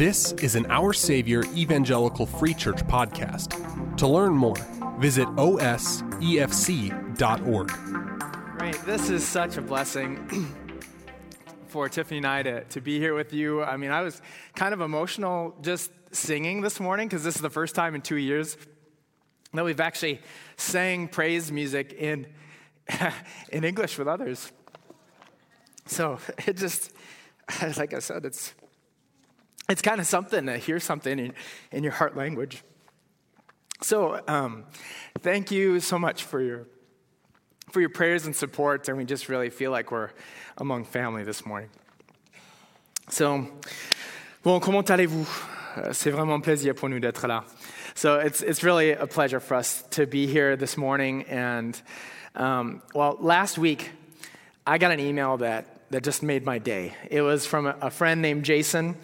This is an Our Savior Evangelical Free Church podcast. To learn more, visit osefc.org. Great. This is such a blessing for Tiffany and I to, to be here with you. I mean, I was kind of emotional just singing this morning because this is the first time in two years that we've actually sang praise music in, in English with others. So it just, like I said, it's it's kind of something to hear something in, in your heart language. So, um, thank you so much for your for your prayers and support, and we just really feel like we're among family this morning. So, bon, comment allez-vous? Euh, c'est vraiment un plaisir pour nous d'être là. So it's it's really a pleasure for us to be here this morning. And um, well, last week I got an email that that just made my day. It was from a, a friend named Jason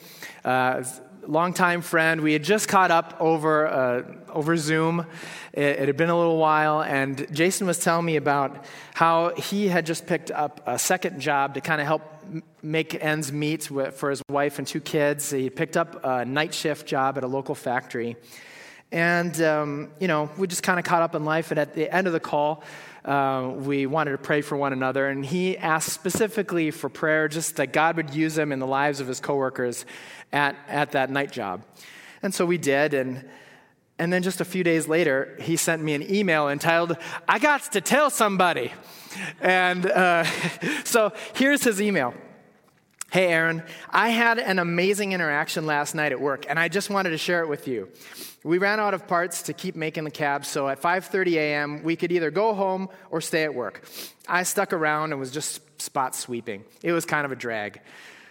uh, longtime friend. We had just caught up over, uh, over Zoom. It, it, had been a little while, and Jason was telling me about how he had just picked up a second job to kind of help make ends meet with, for his wife and two kids. He picked up a night shift job at a local factory. And, um, you know, we just kind of caught up in life, and at the end of the call, uh, we wanted to pray for one another. And he asked specifically for prayer, just that God would use him in the lives of his coworkers at, at that night job. And so we did. And, and then just a few days later, he sent me an email entitled, I got to tell somebody. And uh, so here's his email. Hey, Aaron, I had an amazing interaction last night at work, and I just wanted to share it with you. We ran out of parts to keep making the cab, so at 5:30 a.m., we could either go home or stay at work. I stuck around and was just spot sweeping. It was kind of a drag.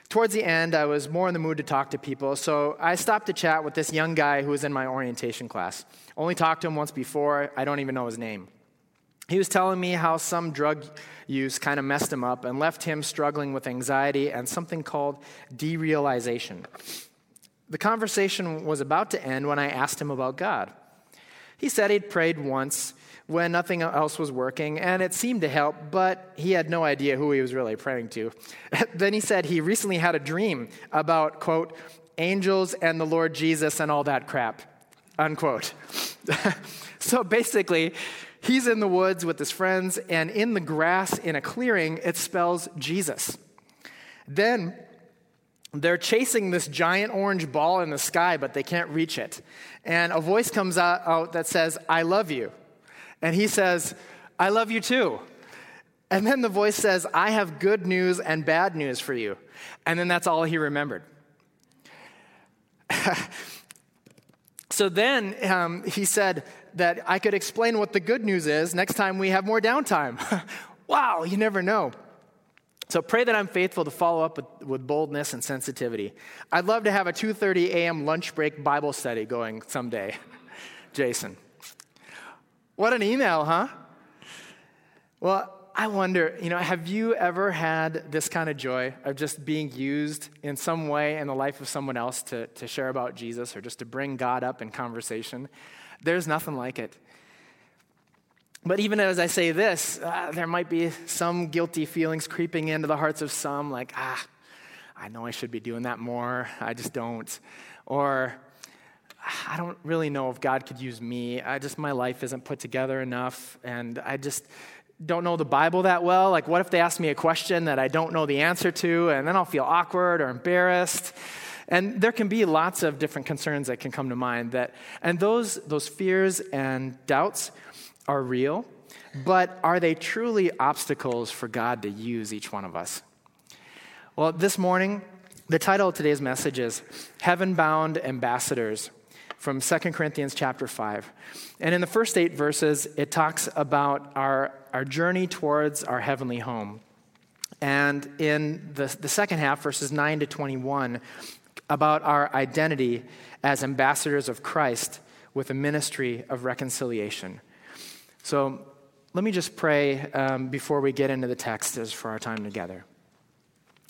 Towards the end, I was more in the mood to talk to people, so I stopped to chat with this young guy who was in my orientation class. Only talked to him once before, I don't even know his name. He was telling me how some drug use kind of messed him up and left him struggling with anxiety and something called derealization. The conversation was about to end when I asked him about God. He said he'd prayed once when nothing else was working, and it seemed to help, but he had no idea who he was really praying to. then he said he recently had a dream about, quote, angels and the Lord Jesus and all that crap, unquote. so basically, He's in the woods with his friends, and in the grass in a clearing, it spells Jesus. Then they're chasing this giant orange ball in the sky, but they can't reach it. And a voice comes out, that says, I love you. And he says, I love you too. And then the voice says, I have good news and bad news for you. And then that's all he remembered. so then um, he said, that I could explain what the good news is next time we have more downtime. wow, you never know. So pray that I'm faithful to follow up with, with boldness and sensitivity. I'd love to have a 2:30 a.m. lunch break Bible study going someday. Jason. What an email, huh? Well, I wonder, you know, have you ever had this kind of joy of just being used in some way in the life of someone else to, to share about Jesus or just to bring God up in conversation? There's nothing like it. But even as I say this, uh, there might be some guilty feelings creeping into the hearts of some, like, ah, I know I should be doing that more. I just don't. Or, I don't really know if God could use me. I just, my life isn't put together enough. And I just don't know the Bible that well. Like, what if they ask me a question that I don't know the answer to? And then I'll feel awkward or embarrassed. And there can be lots of different concerns that can come to mind that and those those fears and doubts are real, but are they truly obstacles for God to use each one of us? Well, this morning, the title of today's message is Heaven Bound Ambassadors from 2 Corinthians chapter 5. And in the first eight verses, it talks about our, our journey towards our heavenly home. And in the, the second half, verses 9 to 21, about our identity as ambassadors of Christ with a ministry of reconciliation. So let me just pray um, before we get into the text as for our time together.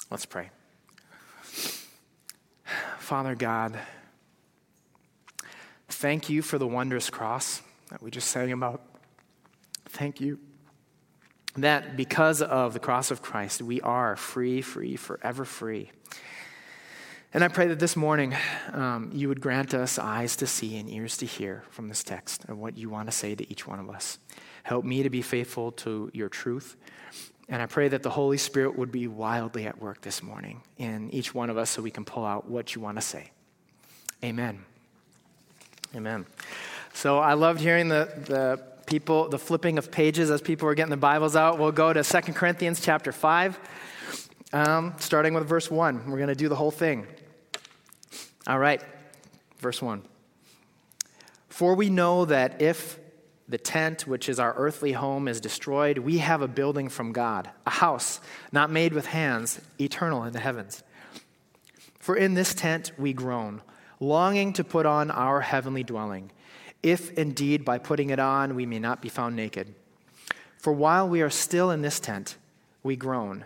Let's pray. Father God, thank you for the wondrous cross that we just sang about. Thank you that because of the cross of Christ, we are free, free, forever free. And I pray that this morning um, you would grant us eyes to see and ears to hear from this text of what you want to say to each one of us. Help me to be faithful to your truth. And I pray that the Holy Spirit would be wildly at work this morning in each one of us so we can pull out what you want to say. Amen. Amen. So I loved hearing the, the people, the flipping of pages as people were getting the Bibles out. We'll go to 2 Corinthians chapter 5, um, starting with verse 1. We're going to do the whole thing. All right, verse 1. For we know that if the tent, which is our earthly home, is destroyed, we have a building from God, a house not made with hands, eternal in the heavens. For in this tent we groan, longing to put on our heavenly dwelling, if indeed by putting it on we may not be found naked. For while we are still in this tent, we groan,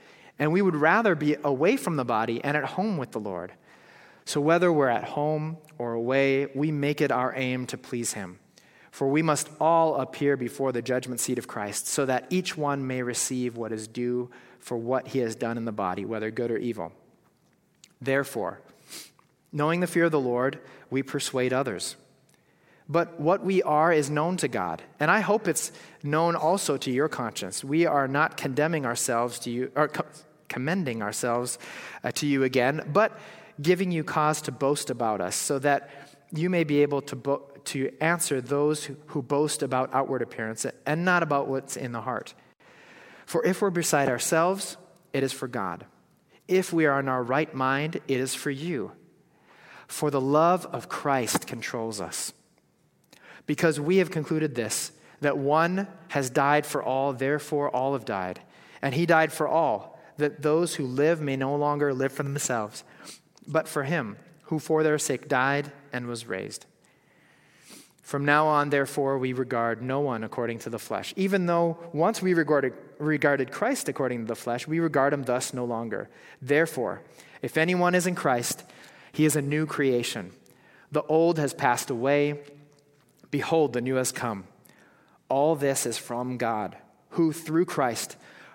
and we would rather be away from the body and at home with the Lord. So, whether we're at home or away, we make it our aim to please Him. For we must all appear before the judgment seat of Christ, so that each one may receive what is due for what he has done in the body, whether good or evil. Therefore, knowing the fear of the Lord, we persuade others. But what we are is known to God, and I hope it's known also to your conscience. We are not condemning ourselves to you, or commending ourselves uh, to you again, but giving you cause to boast about us, so that you may be able to, bo- to answer those who, who boast about outward appearance and not about what's in the heart. For if we're beside ourselves, it is for God. If we are in our right mind, it is for you. For the love of Christ controls us. Because we have concluded this that one has died for all, therefore all have died. And he died for all, that those who live may no longer live for themselves but for him who for their sake died and was raised. From now on, therefore, we regard no one according to the flesh. Even though once we regarded, regarded Christ according to the flesh, we regard him thus no longer. Therefore, if anyone is in Christ, he is a new creation. The old has passed away. Behold, the new has come. All this is from God, who through Christ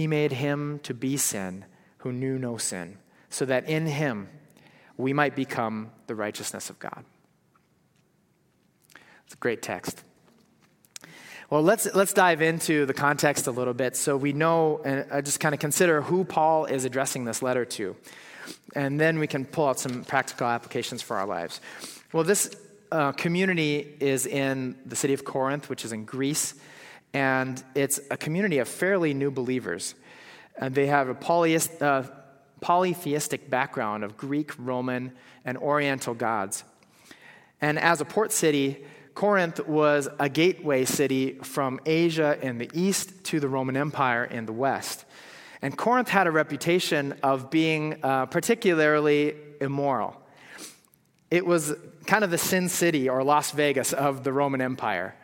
he made him to be sin who knew no sin so that in him we might become the righteousness of God. It's a great text. Well, let's, let's dive into the context a little bit so we know and uh, just kind of consider who Paul is addressing this letter to. And then we can pull out some practical applications for our lives. Well, this uh, community is in the city of Corinth, which is in Greece, and it's a community of fairly new believers. And they have a polyist, uh, polytheistic background of Greek, Roman, and Oriental gods. And as a port city, Corinth was a gateway city from Asia in the east to the Roman Empire in the west. And Corinth had a reputation of being uh, particularly immoral. It was kind of the sin city or Las Vegas of the Roman Empire.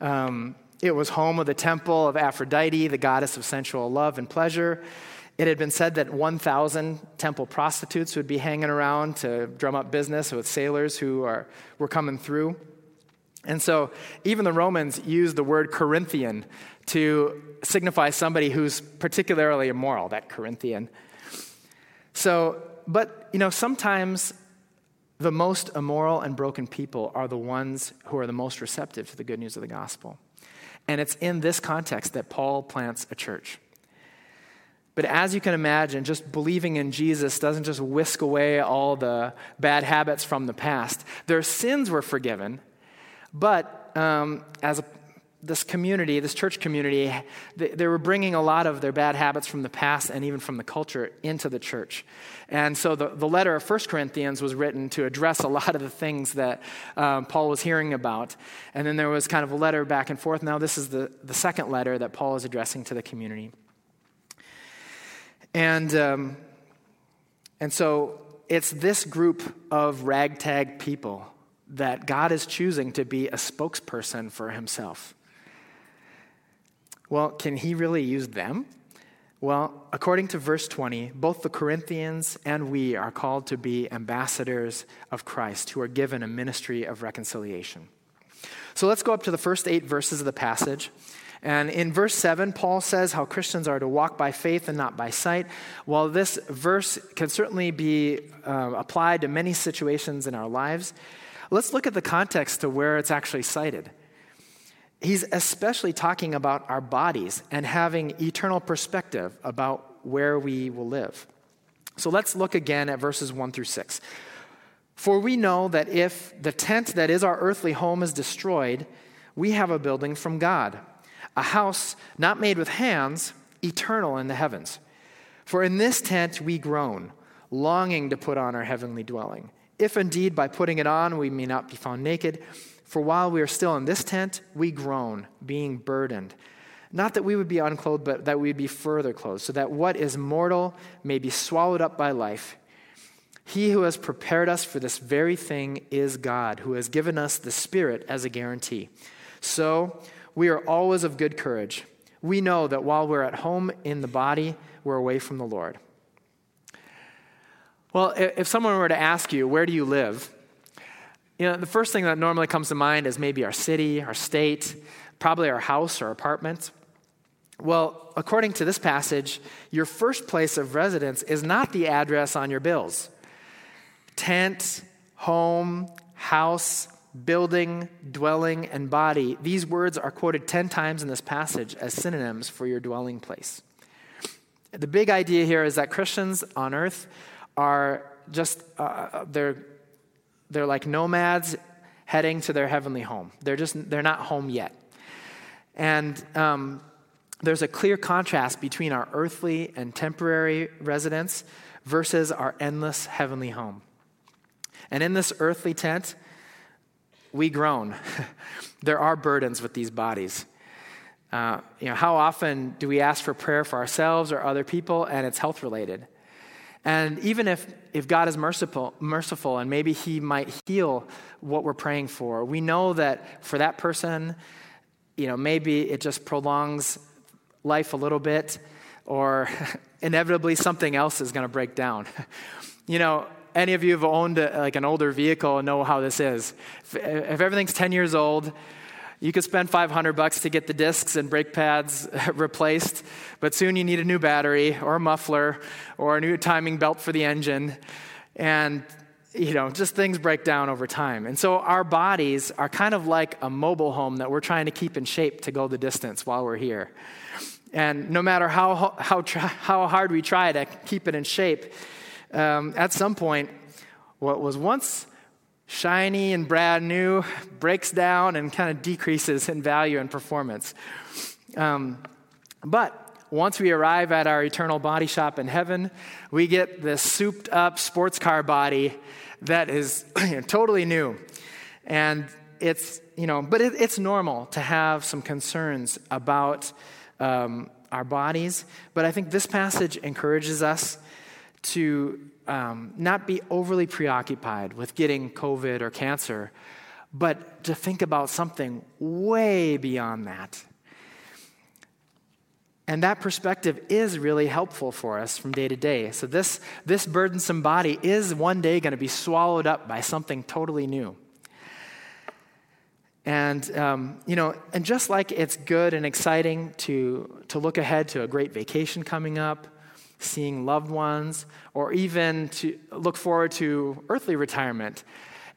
Um, it was home of the temple of Aphrodite, the goddess of sensual love and pleasure. It had been said that 1,000 temple prostitutes would be hanging around to drum up business with sailors who are, were coming through. And so even the Romans used the word Corinthian to signify somebody who's particularly immoral, that Corinthian. So, but, you know, sometimes the most immoral and broken people are the ones who are the most receptive to the good news of the gospel. And it's in this context that Paul plants a church. But as you can imagine, just believing in Jesus doesn't just whisk away all the bad habits from the past. Their sins were forgiven, but um, as this community, this church community, they, they, were bringing a lot of their bad habits from the past and even from the culture into the church. And so the, the letter of 1 Corinthians was written to address a lot of the things that um, Paul was hearing about. And then there was kind of a letter back and forth. Now, this is the, the second letter that Paul is addressing to the community. And, um, and so it's this group of ragtag people that God is choosing to be a spokesperson for himself. Well, can he really use them? Well, according to verse 20, both the Corinthians and we are called to be ambassadors of Christ who are given a ministry of reconciliation. So let's go up to the first eight verses of the passage. And in verse 7, Paul says how Christians are to walk by faith and not by sight. While this verse can certainly be uh, applied to many situations in our lives, let's look at the context to where it's actually cited. He's especially talking about our bodies and having eternal perspective about where we will live. So let's look again at verses 1 through 6. For we know that if the tent that is our earthly home is destroyed, we have a building from God a house not made with hands, eternal in the heavens. For in this tent we groan, longing to put on our heavenly dwelling. If indeed by putting it on we may not be found naked, for while we are still in this tent, we groan, being burdened. Not that we would be unclothed, but that we would be further clothed, so that what is mortal may be swallowed up by life. He who has prepared us for this very thing is God, who has given us the Spirit as a guarantee. So, we are always of good courage. We know that while we're at home in the body, we're away from the Lord. Well, if someone were to ask you, where do you live? You know, the first thing that normally comes to mind is maybe our city, our state, probably our house or apartment. Well, according to this passage, your first place of residence is not the address on your bills. Tent, home, house, building, dwelling, and body, these words are quoted 10 times in this passage as synonyms for your dwelling place. The big idea here is that Christians on earth are just, uh, they're, they're like nomads heading to their heavenly home. They're just, they're not home yet. And um, there's a clear contrast between our earthly and temporary residence versus our endless heavenly home. And in this earthly tent, we groan. there are burdens with these bodies. Uh, you know, how often do we ask for prayer for ourselves or other people and it's health related? And even if, if God is merciful, merciful and maybe He might heal what we're praying for, we know that for that person, you know, maybe it just prolongs life a little bit or inevitably something else is going to break down. you know, any of you have owned a, like an older vehicle know how this is. If, if everything's 10 years old, you could spend 500 bucks to get the discs and brake pads replaced, but soon you need a new battery or a muffler or a new timing belt for the engine. And you know, just things break down over time. And so our bodies are kind of like a mobile home that we're trying to keep in shape to go the distance while we're here. And no matter how, how, how hard we try to keep it in shape, um, at some point, what was once shiny and brand new breaks down and kind of decreases in value and performance. Um, but once we arrive at our eternal body shop in heaven, we get this souped up sports car body that is totally new. And it's, you know, but it, it's normal to have some concerns about um, our bodies. But I think this passage encourages us to um, not be overly preoccupied with getting COVID or cancer, but to think about something way beyond that. And that perspective is really helpful for us from day to day. So, this, this burdensome body is one day going to be swallowed up by something totally new. And, um, you know, and just like it's good and exciting to, to look ahead to a great vacation coming up, seeing loved ones, or even to look forward to earthly retirement,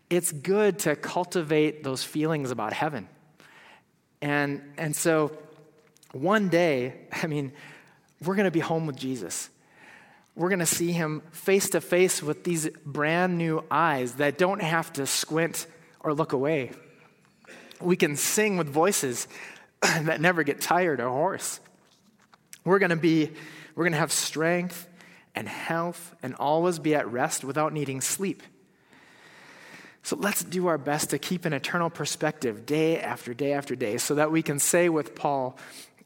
it's good to cultivate those feelings about heaven. And, and so one day, I mean, we're going to be home with Jesus. We're going to see him face to face with these brand new eyes that don't have to squint or look away. We can sing with voices that never get tired or hoarse. We're going to be we're going to have strength and health and always be at rest without needing sleep. So let's do our best to keep an eternal perspective day after day after day so that we can say with Paul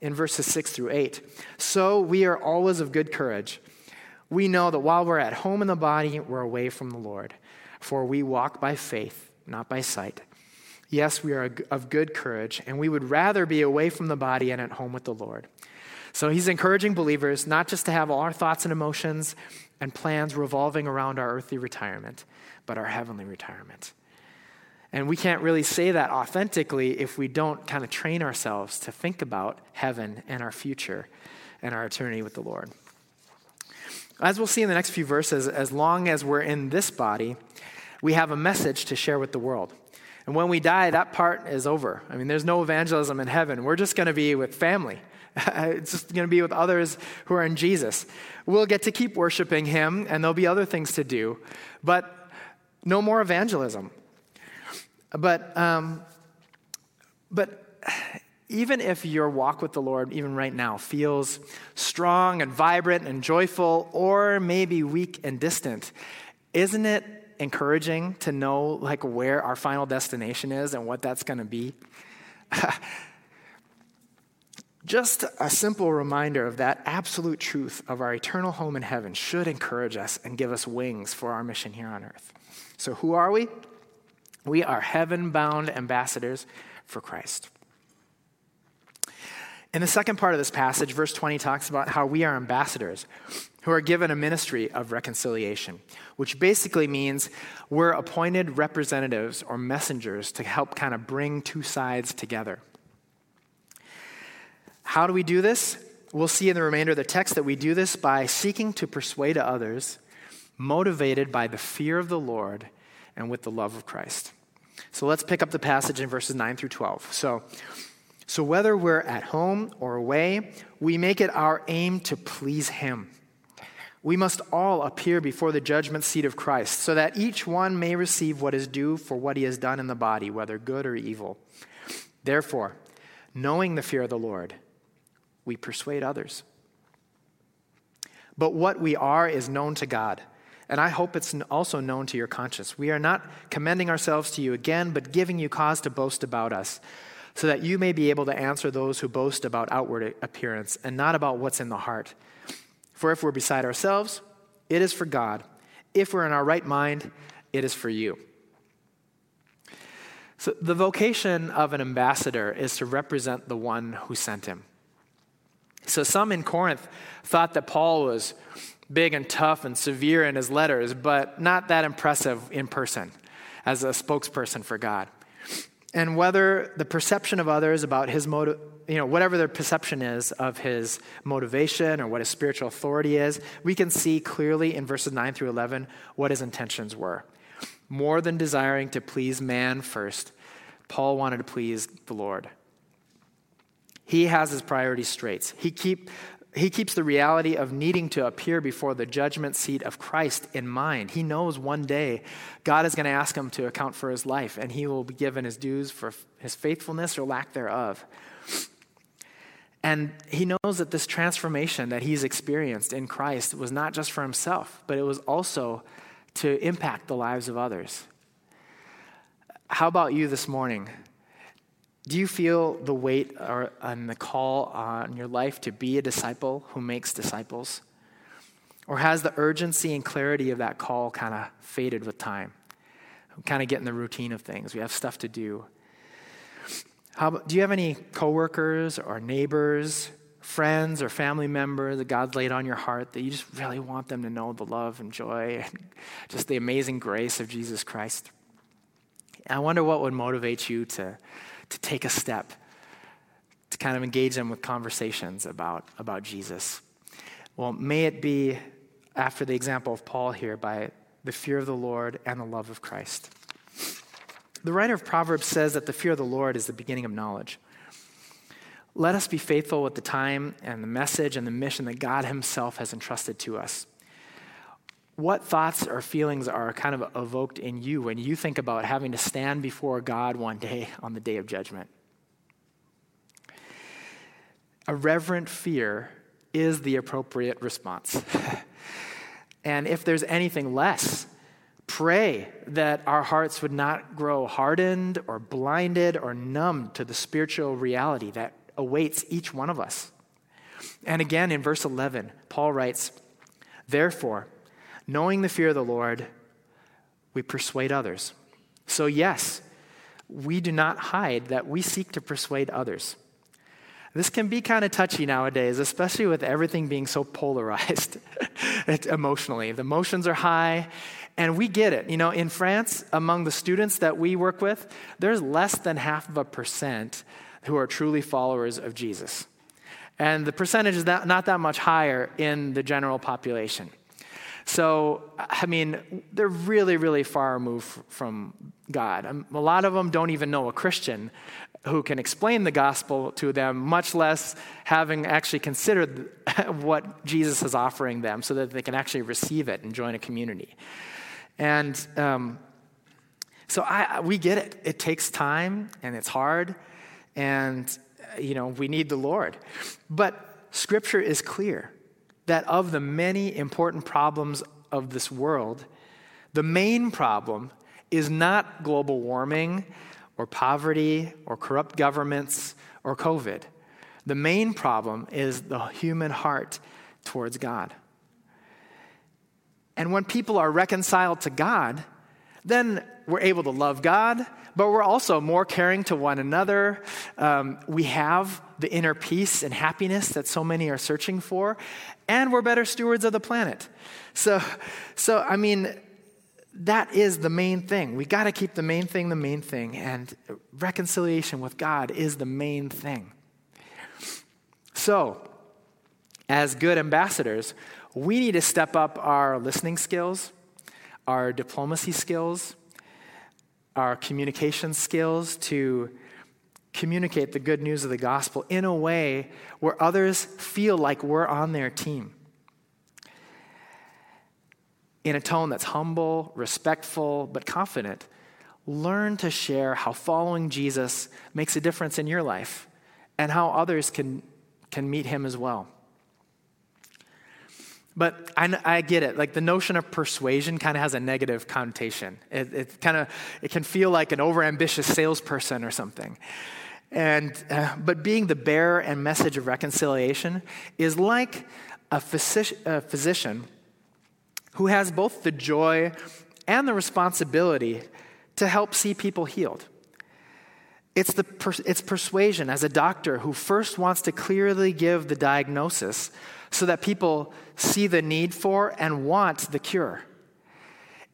in verses 6 through 8 So we are always of good courage. We know that while we're at home in the body, we're away from the Lord. For we walk by faith, not by sight. Yes, we are of good courage, and we would rather be away from the body and at home with the Lord. So he's encouraging believers not just to have all our thoughts and emotions and plans revolving around our earthly retirement, but our heavenly retirement. And we can't really say that authentically if we don't kind of train ourselves to think about heaven and our future and our eternity with the Lord. As we'll see in the next few verses, as long as we're in this body, we have a message to share with the world. And when we die, that part is over. I mean, there's no evangelism in heaven. We're just going to be with family. it's just going to be with others who are in Jesus. We'll get to keep worshiping Him, and there'll be other things to do, but no more evangelism. But, um, but even if your walk with the Lord, even right now, feels strong and vibrant and joyful, or maybe weak and distant, isn't it encouraging to know like where our final destination is and what that's going to be. Just a simple reminder of that absolute truth of our eternal home in heaven should encourage us and give us wings for our mission here on earth. So, who are we? We are heaven bound ambassadors for Christ. In the second part of this passage, verse 20 talks about how we are ambassadors who are given a ministry of reconciliation, which basically means we're appointed representatives or messengers to help kind of bring two sides together. How do we do this? We'll see in the remainder of the text that we do this by seeking to persuade others, motivated by the fear of the Lord and with the love of Christ. So let's pick up the passage in verses 9 through 12. So, so whether we're at home or away, we make it our aim to please Him. We must all appear before the judgment seat of Christ, so that each one may receive what is due for what he has done in the body, whether good or evil. Therefore, knowing the fear of the Lord, we persuade others. But what we are is known to God, and I hope it's also known to your conscience. We are not commending ourselves to you again, but giving you cause to boast about us, so that you may be able to answer those who boast about outward appearance and not about what's in the heart. For if we're beside ourselves, it is for God. If we're in our right mind, it is for you. So, the vocation of an ambassador is to represent the one who sent him. So, some in Corinth thought that Paul was big and tough and severe in his letters, but not that impressive in person as a spokesperson for God. And whether the perception of others about his motive, you know, whatever their perception is of his motivation or what his spiritual authority is, we can see clearly in verses 9 through 11 what his intentions were. More than desiring to please man first, Paul wanted to please the Lord. He has his priorities straight. He, keep, he keeps the reality of needing to appear before the judgment seat of Christ in mind. He knows one day God is going to ask him to account for his life, and he will be given his dues for his faithfulness or lack thereof. And he knows that this transformation that he's experienced in Christ was not just for himself, but it was also to impact the lives of others. How about you this morning? Do you feel the weight or, and the call on your life to be a disciple who makes disciples? Or has the urgency and clarity of that call kind of faded with time? kind of get in the routine of things. We have stuff to do. How do you have any coworkers or neighbors, friends or family members that God's laid on your heart that you just really want them to know the love and joy and just the amazing grace of Jesus Christ? I wonder what would motivate you to, to take a step, to kind of engage them with conversations about, about Jesus. Well, may it be after the example of Paul here by the fear of the Lord and the love of Christ. The writer of Proverbs says that the fear of the Lord is the beginning of knowledge. let us be faithful with the time and the message and the mission that God Himself has entrusted to us. What thoughts or feelings are kind of evoked in you when you think about having to stand before God one day on the day of judgment? A reverent fear is the appropriate response. and if there's anything less, pray that our hearts would not grow hardened or blinded or numbed to the spiritual reality that awaits each one of us. And again in verse 11, Paul writes, Therefore, knowing the fear of the Lord, we persuade others. So, yes, we do not hide that we seek to persuade others. This can be kind of touchy nowadays, especially with everything being so polarized emotionally. The emotions are high, and we get it. You know, in France, among the students that we work with, there's less than half of a percent who are truly followers of Jesus. And the percentage is not, not that much higher in the general population. So, I mean, they're really, really far removed from God. Um, a lot of them don't even know a Christian who can explain the gospel to them, much less having actually considered what Jesus is offering them so that they can actually receive it and join a community. And um, so I, we get it. It takes time and it's hard, and, you know, we need the Lord. But Scripture is clear that of the many important problems of this world, the main problem is not global warming or poverty or corrupt governments or COVID. The main problem is the human heart towards God. And when people are reconciled to God, then we're able to love God, but we're also more caring to one another. Um, we have the inner peace and happiness that so many are searching for, and we're better stewards of the planet. So, so I mean, that is the main thing. We got to keep the main thing the main thing, and reconciliation with God is the main thing. So, as good ambassadors, we need to step up our listening skills, our diplomacy skills, our communication skills to communicate the good news of the gospel in a way where others feel like we're on their team. In a tone that's humble, respectful, but confident, learn to share how following Jesus makes a difference in your life and how others can, can meet him as well. But I, I, get it. Like the notion of persuasion kind of has a negative connotation. It, it kind of it can feel like an overambitious salesperson or something. And uh, but being the bearer and message of reconciliation is like a, physi- a physician who has both the joy and the responsibility to help see people healed. It's, the per- it's persuasion as a doctor who first wants to clearly give the diagnosis so that people see the need for and want the cure.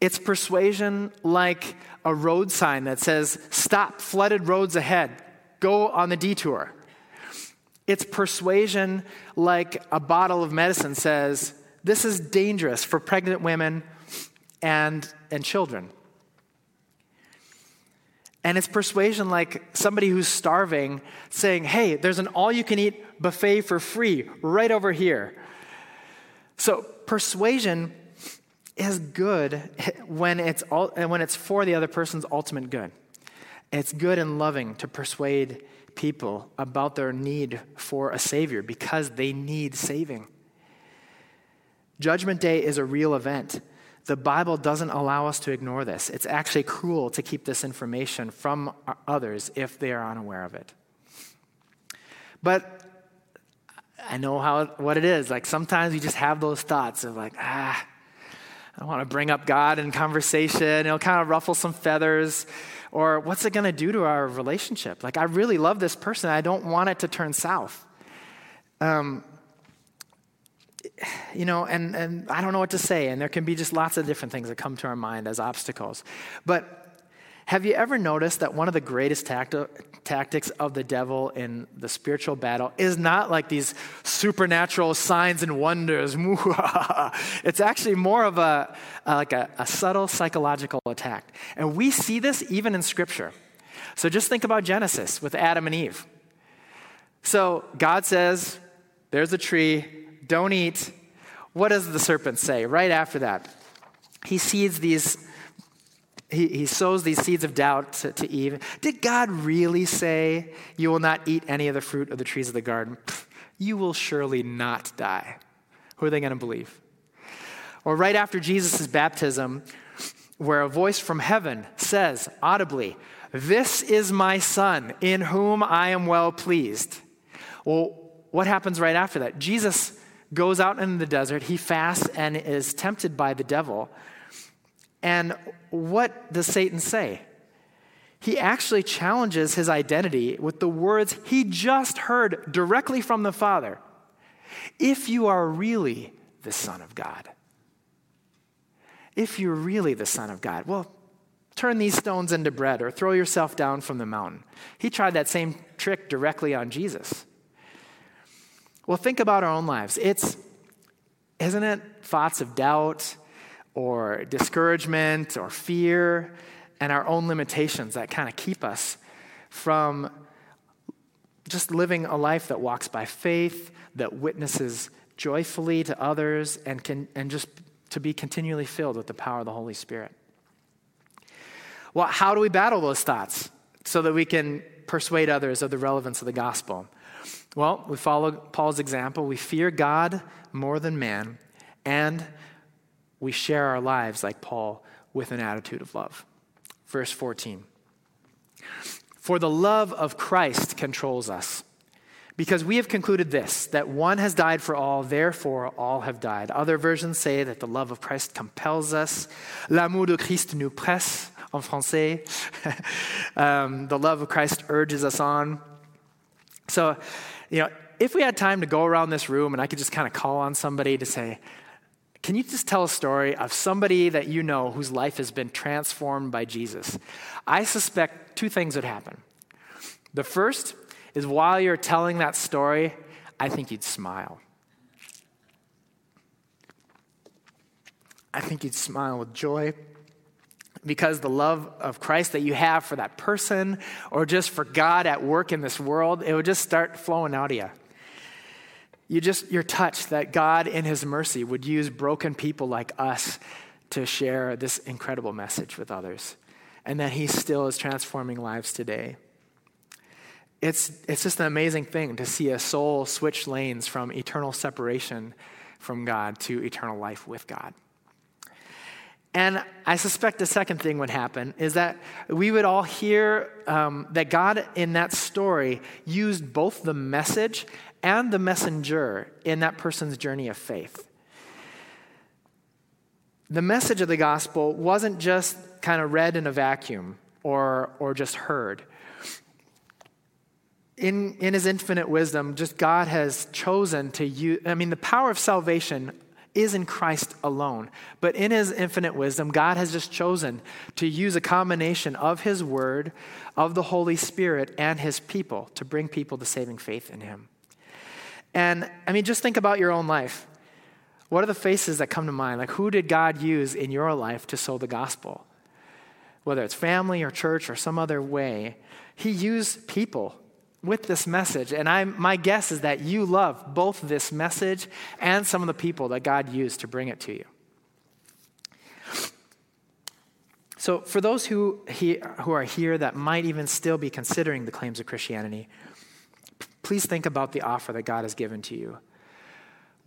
It's persuasion like a road sign that says, Stop, flooded roads ahead, go on the detour. It's persuasion like a bottle of medicine says, This is dangerous for pregnant women and, and children. And it's persuasion like somebody who's starving saying, Hey, there's an all you can eat buffet for free right over here. So persuasion is good when it's, all, when it's for the other person's ultimate good. It's good and loving to persuade people about their need for a Savior because they need saving. Judgment Day is a real event. The Bible doesn't allow us to ignore this. It's actually cruel to keep this information from others if they are unaware of it. But I know how what it is. Like sometimes you just have those thoughts of like, ah, I want to bring up God in conversation. It'll kind of ruffle some feathers. Or what's it going to do to our relationship? Like, I really love this person. I don't want it to turn south. Um, you know, and, and I don't know what to say. And there can be just lots of different things that come to our mind as obstacles. But have you ever noticed that one of the greatest tacti- tactics of the devil in the spiritual battle is not like these supernatural signs and wonders? it's actually more of a, like a, a subtle psychological attack. And we see this even in Scripture. So just think about Genesis with Adam and Eve. So God says, There's a tree, don't eat. What does the serpent say right after that? He seeds these, he, he sows these seeds of doubt to, to Eve. Did God really say, You will not eat any of the fruit of the trees of the garden? You will surely not die. Who are they going to believe? Or right after Jesus' baptism, where a voice from heaven says audibly, This is my son in whom I am well pleased. Well, what happens right after that? Jesus goes out in the desert, he fasts and is tempted by the devil. And what does Satan say? He actually challenges his identity with the words he just heard directly from the Father If you are really the Son of God, if you're really the Son of God, well, turn these stones into bread or throw yourself down from the mountain. He tried that same trick directly on Jesus. Well, think about our own lives. It's, isn't it thoughts of doubt or discouragement or fear and our own limitations that kind of keep us from just living a life that walks by faith, that witnesses joyfully to others, and, can, and just to be continually filled with the power of the Holy Spirit. Well, how do we battle those thoughts so that we can persuade others of the relevance of the gospel? Well, we follow Paul's example. We fear God more than man, and we share our lives, like Paul, with an attitude of love. Verse 14 For the love of Christ controls us because we have concluded this that one has died for all, therefore all have died. Other versions say that the love of Christ compels us. L'amour de Christ nous presse, en français. um, the love of Christ urges us on. So, you know, if we had time to go around this room and I could just kind of call on somebody to say, can you just tell a story of somebody that you know whose life has been transformed by Jesus? I suspect two things would happen. The first is while you're telling that story, I think you'd smile. I think you'd smile with joy because the love of Christ that you have for that person or just for God at work in this world, it would just start flowing out of you. You just, you're touched that God, in His mercy, would use broken people like us to share this incredible message with others, and that He still is transforming lives today it's, it's just an amazing thing to see a soul switch lanes from eternal separation from God to eternal life with God. And I suspect the second thing would happen is that we would all hear um, that God in that story used both the message and the messenger in that person's journey of faith. The message of the gospel wasn't just kind of read in a vacuum or, or just heard in, in his infinite wisdom, just God has chosen to use, I mean, the power of salvation is in Christ alone. But in his infinite wisdom, God has just chosen to use a combination of his word, of the Holy Spirit, and his people to bring people to saving faith in him. And I mean, just think about your own life. What are the faces that come to mind? Like, who did God use in your life to sow the gospel? Whether it's family or church or some other way, He used people with this message. And I, my guess is that you love both this message and some of the people that God used to bring it to you. So, for those who, he, who are here that might even still be considering the claims of Christianity, please think about the offer that God has given to you.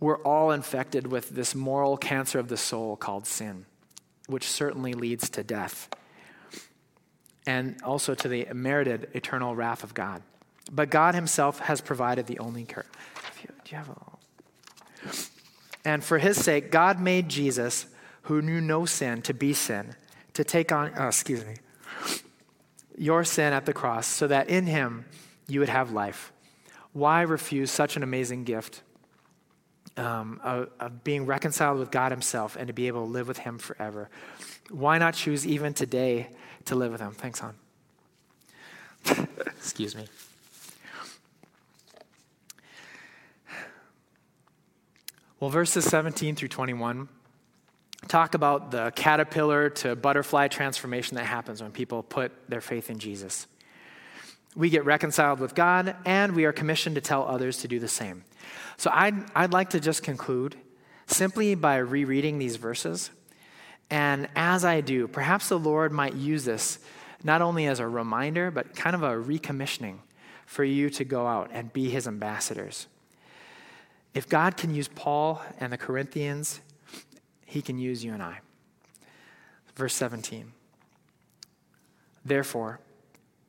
We're all infected with this moral cancer of the soul called sin, which certainly leads to death and also to the merited eternal wrath of God. But God Himself has provided the only cure. Do you have a and for his sake, God made Jesus, who knew no sin, to be sin, to take on, oh, excuse me, your sin at the cross, so that in him you would have life. Why refuse such an amazing gift um, of, of being reconciled with God himself and to be able to live with him forever? Why not choose even today to live with him? Thanks, hon. excuse me. Well, verses 17 through 21 talk about the caterpillar to butterfly transformation that happens when people put their faith in Jesus. We get reconciled with God, and we are commissioned to tell others to do the same. So I'd, I'd like to just conclude simply by rereading these verses. And as I do, perhaps the Lord might use this not only as a reminder, but kind of a recommissioning for you to go out and be his ambassadors. If God can use Paul and the Corinthians, he can use you and I. Verse 17. Therefore,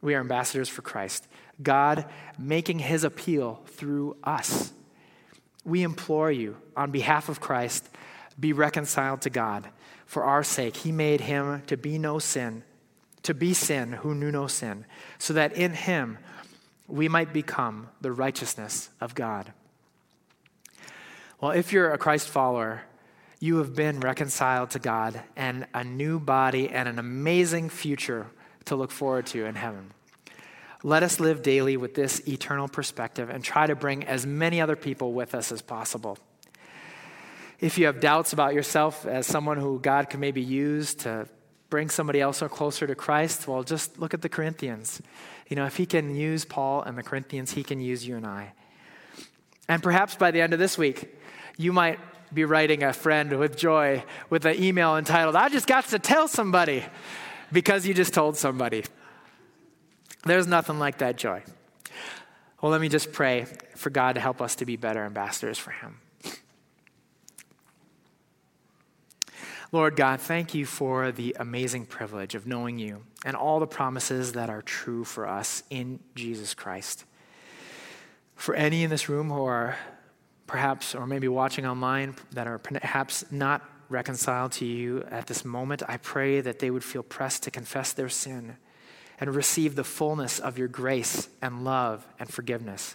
We are ambassadors for Christ, God making his appeal through us. We implore you, on behalf of Christ, be reconciled to God. For our sake, he made him to be no sin, to be sin who knew no sin, so that in him we might become the righteousness of God. Well, if you're a Christ follower, you have been reconciled to God and a new body and an amazing future to look forward to in heaven. Let us live daily with this eternal perspective and try to bring as many other people with us as possible. If you have doubts about yourself as someone who God can maybe use to bring somebody else closer to Christ, well, just look at the Corinthians. You know, if he can use Paul and the Corinthians, he can use you and I. And perhaps by the end of this week, you might be writing a friend with joy with an email entitled, I just got to tell somebody because you just told somebody. There's nothing like that joy. Well, let me just pray for God to help us to be better ambassadors for Him. Lord God, thank you for the amazing privilege of knowing you and all the promises that are true for us in Jesus Christ. For any in this room who are perhaps, or maybe watching online, that are perhaps not reconciled to you at this moment, I pray that they would feel pressed to confess their sin and receive the fullness of your grace and love and forgiveness.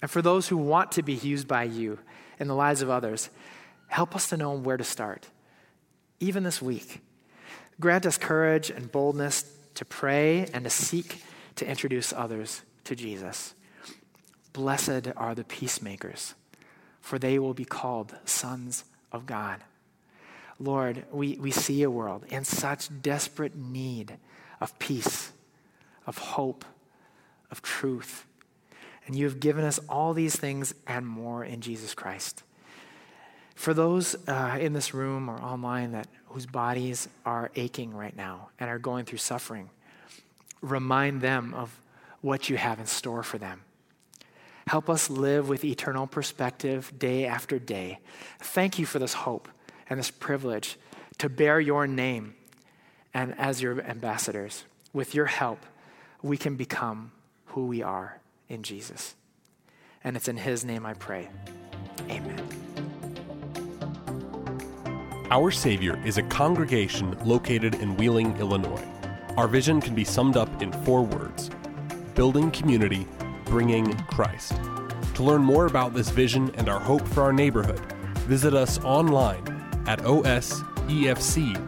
And for those who want to be used by you in the lives of others, help us to know where to start even this week. Grant us courage and boldness to pray and to seek to introduce others to Jesus. Blessed are the peacemakers, for they will be called sons of God. Lord, we, we see a world in such desperate need of peace, of hope, of truth. And you have given us all these things and more in Jesus Christ. For those uh, in this room or online that whose bodies are aching right now and are going through suffering, remind them of what you have in store for them. Help us live with eternal perspective day after day. Thank you for this hope and this privilege to bear your name and as your ambassadors. With your help, we can become who we are in Jesus. And it's in his name I pray. Amen. Our Savior is a congregation located in Wheeling, Illinois. Our vision can be summed up in four words building community, bringing Christ. To learn more about this vision and our hope for our neighborhood, visit us online at osefc.org.